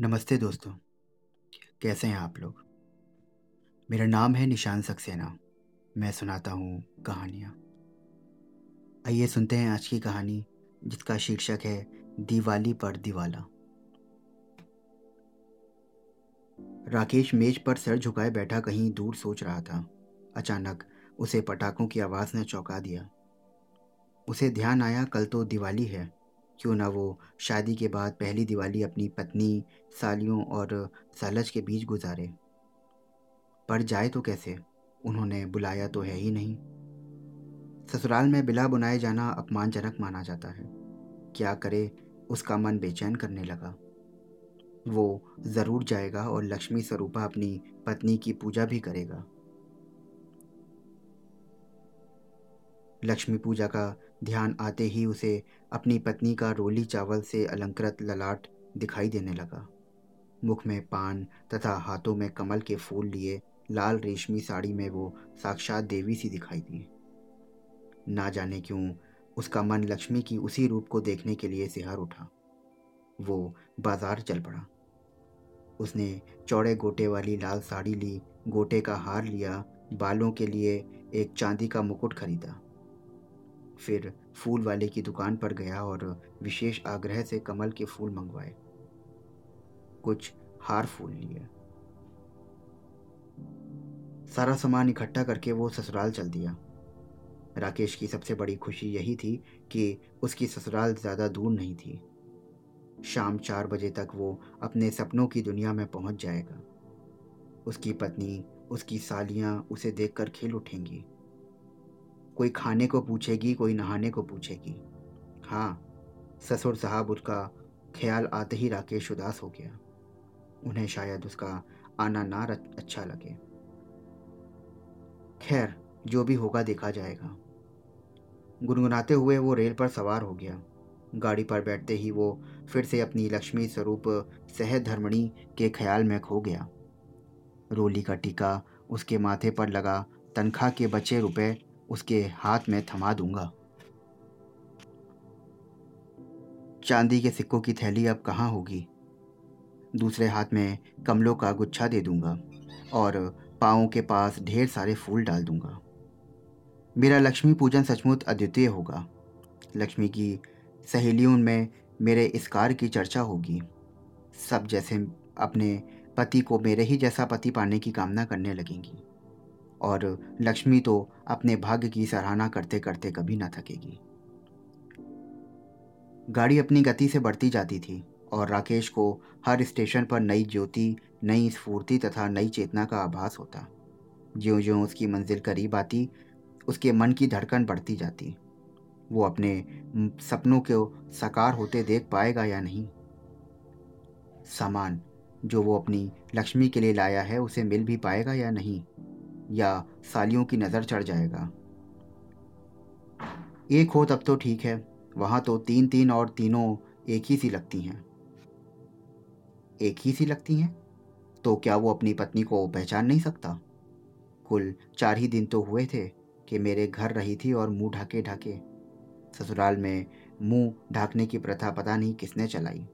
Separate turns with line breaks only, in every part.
नमस्ते दोस्तों, कैसे हैं आप लोग? मेरा नाम है निशान सक्सेना। मैं सुनाता हूँ कहानियाँ। आइए सुनते हैं आज की कहानी, जिसका शीर्षक है दिवाली पर दिवाला। राकेश मेज पर सर झुकाए बैठा कहीं दूर सोच रहा था। अचानक उसे पटाखों की आवाज़ ने चौंका दिया। उसे ध्यान आया, कल तो दिवाली है। क्यों ना वो शादी के बाद पहली दिवाली अपनी पत्नी, सालियों और सालज के बीच गुजारे। पर जाए तो कैसे? उन्होंने बुलाया तो है ही नहीं। ससुराल में बिला बुनाए जाना अपमानजनक माना जाता है। क्या करे, उसका मन बेचैन करने लगा। वो ज़रूर जाएगा और लक्ष्मी स्वरूपा अपनी पत्नी की पूजा भी करेगा। लक्ष्मी पूजा का ध्यान आते ही उसे अपनी पत्नी का रोली चावल से अलंकृत ललाट दिखाई देने लगा। मुख में पान तथा हाथों में कमल के फूल लिए लाल रेशमी साड़ी में वो साक्षात देवी सी दिखाई दी। ना जाने क्यों उसका मन लक्ष्मी की उसी रूप को देखने के लिए सिहार उठा। वो बाज़ार चल पड़ा। उसने चौड़े गोटे वाली लाल साड़ी ली, गोटे का हार लिया, बालों के लिए एक चांदी का मुकुट खरीदा। फिर फूल वाले की दुकान पर गया और विशेष आग्रह से कमल के फूल मंगवाए। कुछ हार फूल लिए। सारा सामान इकट्ठा करके वो ससुराल चल दिया। राकेश की सबसे बड़ी खुशी यही थी कि उसकी ससुराल ज़्यादा दूर नहीं थी। शाम चार बजे तक वो अपने सपनों की दुनिया में पहुँच जाएगा। उसकी पत्नी, उसकी सालियाँ उसे देखकर खेल उठेंगी। कोई खाने को पूछेगी, कोई नहाने को पूछेगी। हाँ ससुर साहब उसका ख्याल आते ही राकेश उदास हो गया। उन्हें शायद उसका आना ना अच्छा लगे। खैर, जो भी होगा देखा जाएगा। गुनगुनाते हुए वो रेल पर सवार हो गया। गाड़ी पर बैठते ही वो फिर से अपनी लक्ष्मी स्वरूप सहज धर्मणी के ख्याल में खो गया। रोली का टीका उसके माथे पर लगा, तनख्वाह के बचे रुपए उसके हाथ में थमा दूँगा। चांदी के सिक्कों की थैली अब कहाँ होगी? दूसरे हाथ में कमलों का गुच्छा दे दूँगा और पाँव के पास ढेर सारे फूल डाल दूँगा। मेरा लक्ष्मी पूजन सचमुच अद्वितीय होगा। लक्ष्मी की सहेलियों में मेरे इस कार्य की चर्चा होगी। सब जैसे अपने पति को मेरे ही जैसा पति पाने की कामना करने लगेंगी। और लक्ष्मी तो अपने भाग्य की सराहना करते करते कभी न थकेगी। गाड़ी अपनी गति से बढ़ती जाती थी और राकेश को हर स्टेशन पर नई ज्योति, नई स्फूर्ति तथा नई चेतना का आभास होता। ज्यों ज्यों उसकी मंजिल करीब आती, उसके मन की धड़कन बढ़ती जाती। वो अपने सपनों को साकार होते देख पाएगा या नहीं? सामान जो वो अपनी लक्ष्मी के लिए लाया है, उसे मिल भी पाएगा या नहीं? या सालियों की नज़र चढ़ जाएगा। एक हो तब तो ठीक है, वहाँ तो तीन तीन और तीनों एक ही सी लगती हैं। एक ही सी लगती हैं? तो क्या वो अपनी पत्नी को पहचान नहीं सकता? कुल चार ही दिन तो हुए थे कि मेरे घर रही थी और मुँह ढाके ढाके। ससुराल में मुँह ढाकने की प्रथा पता नहीं किसने चलाई।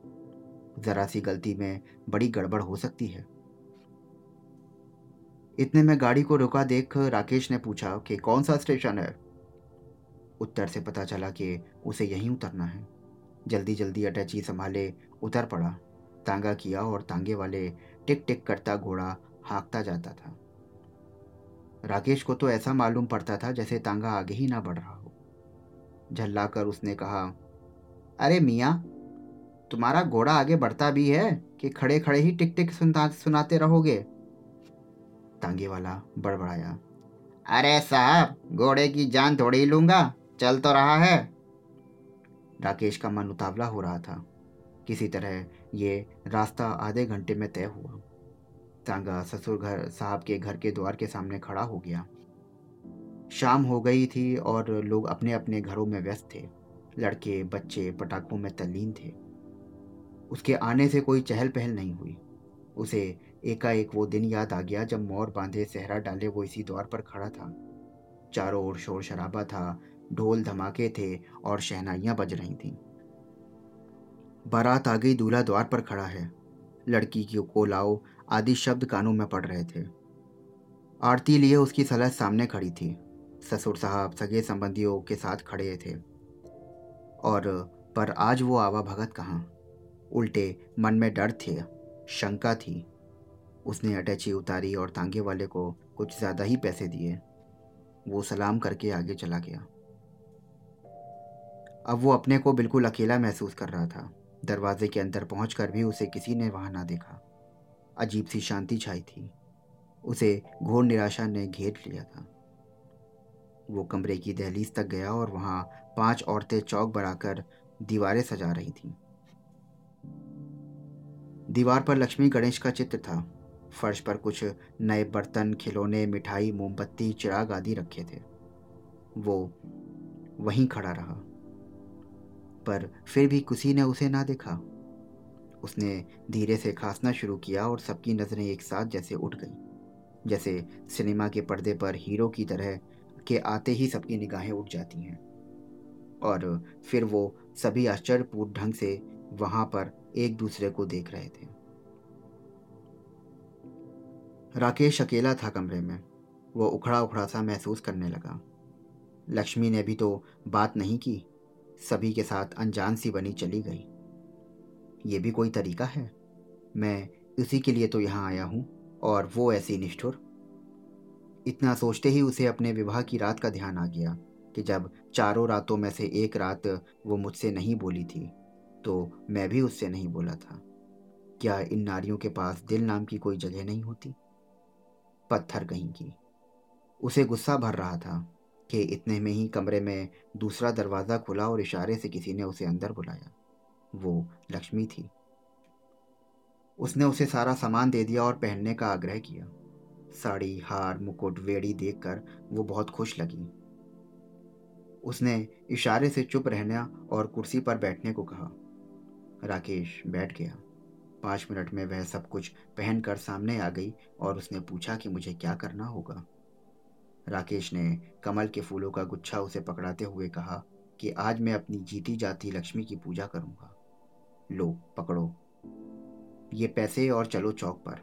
ज़रा सी गलती में बड़ी गड़बड़ हो सकती है। इतने में गाड़ी को रुका देख राकेश ने पूछा कि कौन सा स्टेशन है? उत्तर से पता चला कि उसे यहीं उतरना है। जल्दी जल्दी अटैची संभाले, उतर पड़ा। तांगा किया और तांगे वाले टिक टिक करता घोड़ा हाँकता जाता था। राकेश को तो ऐसा मालूम पड़ता था जैसे तांगा आगे ही ना बढ़ रहा हो। झल्ला कर उसने कहा, अरे मियाँ, तुम्हारा घोड़ा आगे बढ़ता भी है कि खड़े खड़े ही टिक टिक सुनता सुनाते रहोगे? तांगे वाला बड़बड़ाया। अरे साहब, घोड़े की जान थोड़ी लूँगा, चल तो रहा है। राकेश का मन उतावला हो रहा था। किसी तरह ये रास्ता आधे घंटे में तय हुआ। तांगा ससुर घर, साहब के घर के द्वार के सामने खड़ा हो गया। शाम हो गई थी और लोग अपने अपने घरों में व्यस्त थे। लड़के, बच्चे पटाखों में तल्लीन थे। उसके आने से कोई चहल पहल नहीं हुई। उसे एकाएक वो दिन याद आ गया जब मोर बांधे सहरा डाले वो इसी द्वार पर खड़ा था। चारों ओर शोर शराबा था, ढोल धमाके थे और शहनाइयाँ बज रही थीं। बारात आ गई दूल्हा द्वार पर खड़ा है। लड़की की को लाओ, आदि शब्द कानों में पड़ रहे थे। आरती लिए उसकी सलाह सामने खड़ी थी। ससुर साहब सगे संबंधियों के साथ खड़े थे। और, पर आज वो आवा भगत कहाँ? उल्टे, मन में डर थे, शंका थी। उसने अटैची उतारी और तांगे वाले को कुछ ज़्यादा ही पैसे दिए। वो सलाम करके आगे चला गया। अब वो अपने को बिल्कुल अकेला महसूस कर रहा था। दरवाजे के अंदर पहुंचकर भी उसे किसी ने वहाँ ना देखा। अजीब सी शांति छाई थी। उसे घोर निराशा ने घेर लिया था। वो कमरे की दहलीज तक गया और वहाँ पाँच औरतें चौक बढ़ाकर दीवारें सजा रही थीं। दीवार पर लक्ष्मी गणेश का चित्र था। फर्श पर कुछ नए बर्तन, खिलौने, मिठाई, मोमबत्ती, चिराग आदि रखे थे। वो वहीं खड़ा रहा। पर फिर भी किसी ने उसे ना देखा। उसने धीरे से खांसना शुरू किया और सबकी नज़रें एक साथ जैसे उठ गई। जैसे सिनेमा के पर्दे पर हीरो की तरह के आते ही सबकी निगाहें उठ जाती हैं। और फिर वो सभी आश्चर्यपूर्ण ढंग से वहाँ पर एक दूसरे को देख रहे थे। राकेश अकेला था कमरे में। वो उखड़ा उखड़ा सा महसूस करने लगा। लक्ष्मी ने भी तो बात नहीं की। सभी के साथ अनजान सी बनी चली गई। ये भी कोई तरीका है? मैं इसी के लिए तो यहाँ आया हूँ, और वो ऐसी निष्ठुर। इतना सोचते ही उसे अपने विवाह की रात का ध्यान आ गया कि जब चारों रातों में से एक रात वो मुझसे नहीं बोली थी तो मैं भी उससे नहीं बोला था। क्या इन नारियों के पास दिल नाम की कोई जगह नहीं होती? पत्थर कहीं की। उसे गुस्सा भर रहा था कि इतने में ही कमरे में दूसरा दरवाज़ा खुला और इशारे से किसी ने उसे अंदर बुलाया। वो लक्ष्मी थी। उसने उसे सारा सामान दे दिया और पहनने का आग्रह किया। साड़ी, हार, मुकुट, वेड़ी देखकर वो बहुत खुश लगी। उसने इशारे से चुप रहना और कुर्सी पर बैठने को कहा। राकेश बैठ गया। पाँच मिनट में वह सब कुछ पहनकर सामने आ गई और उसने पूछा कि मुझे क्या करना होगा। राकेश ने कमल के फूलों का गुच्छा उसे पकड़ाते हुए कहा कि आज मैं अपनी जीती जाती लक्ष्मी की पूजा करूँगा। लो, पकड़ो। ये पैसे और चलो चौक पर।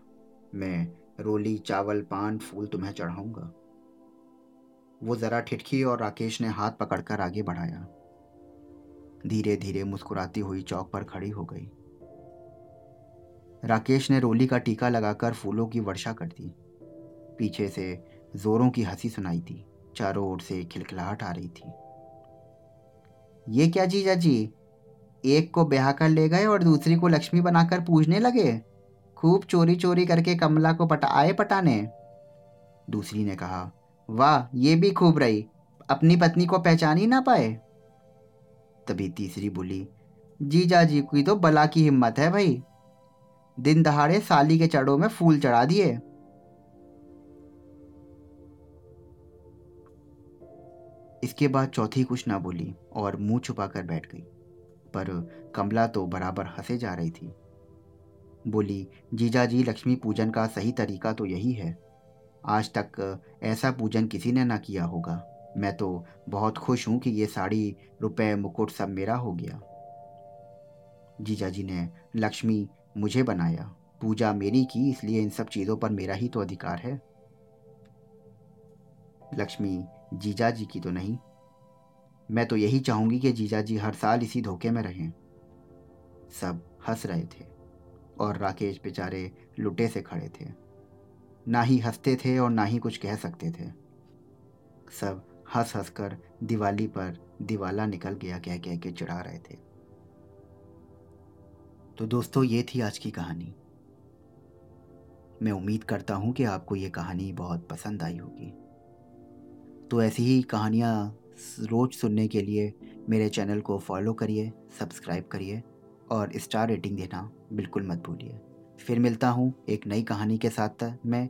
मैं रोली, चावल, पान, फूल तुम्हें चढ़ाऊँगा। वो जरा ठिठकी और राकेश ने हाथ पकड़कर आगे बढ़ाया। धीरे धीरे मुस्कुराती हुई चौक पर खड़ी हो गई। राकेश ने रोली का टीका लगाकर फूलों की वर्षा कर दी। पीछे से जोरों की हँसी सुनाई थी। चारों ओर से खिलखिलाहट आ रही थी। ये क्या जीजा जी? एक को ब्याह कर ले गए और दूसरी को लक्ष्मी बनाकर पूजने लगे? खूब चोरी चोरी करके कमला को पटा, आए पटाने। दूसरी ने कहा, वाह, ये भी खूब रही। अपनी पत्नी को पहचान ही ना पाए। तभी तीसरी बोली, जीजा जी की तो बला की हिम्मत है भाई। दिन दहाड़े साली के चढ़ों में फूल चढ़ा दिए। इसके बाद चौथी कुछ ना बोली और मुँह छुपा कर बैठ गई, पर कमला तो बराबर हंसे जा रही थी। बोली, जीजा जी, लक्ष्मी पूजन का सही तरीका तो यही है। आज तक ऐसा पूजन किसी ने ना किया होगा। मैं तो बहुत खुश हूँ कि ये साड़ी रुपए मुकुट सब मेरा हो गया। जीजा जी ने लक्ष्मी मुझे बनाया। पूजा मेरी की, इसलिए इन सब चीज़ों पर मेरा ही तो अधिकार है। लक्ष्मी जीजा जी की तो नहीं। मैं तो यही चाहूँगी कि जीजा जी हर साल इसी धोखे में रहें। सब हंस रहे थे और राकेश बेचारे लुटे से खड़े थे। ना ही हँसते थे और ना ही कुछ कह सकते थे। सब हंस हंस कर दिवाली पर दिवाला निकल गया कह कह के चिढ़ा रहे थे। तो दोस्तों, ये थी आज की कहानी। मैं उम्मीद करता हूँ कि आपको ये कहानी बहुत पसंद आई होगी। तो ऐसी ही कहानियाँ रोज़ सुनने के लिए मेरे चैनल को फॉलो करिए, सब्सक्राइब करिए और स्टार रेटिंग देना बिल्कुल मत भूलिए। फिर मिलता हूँ एक नई कहानी के साथ मैं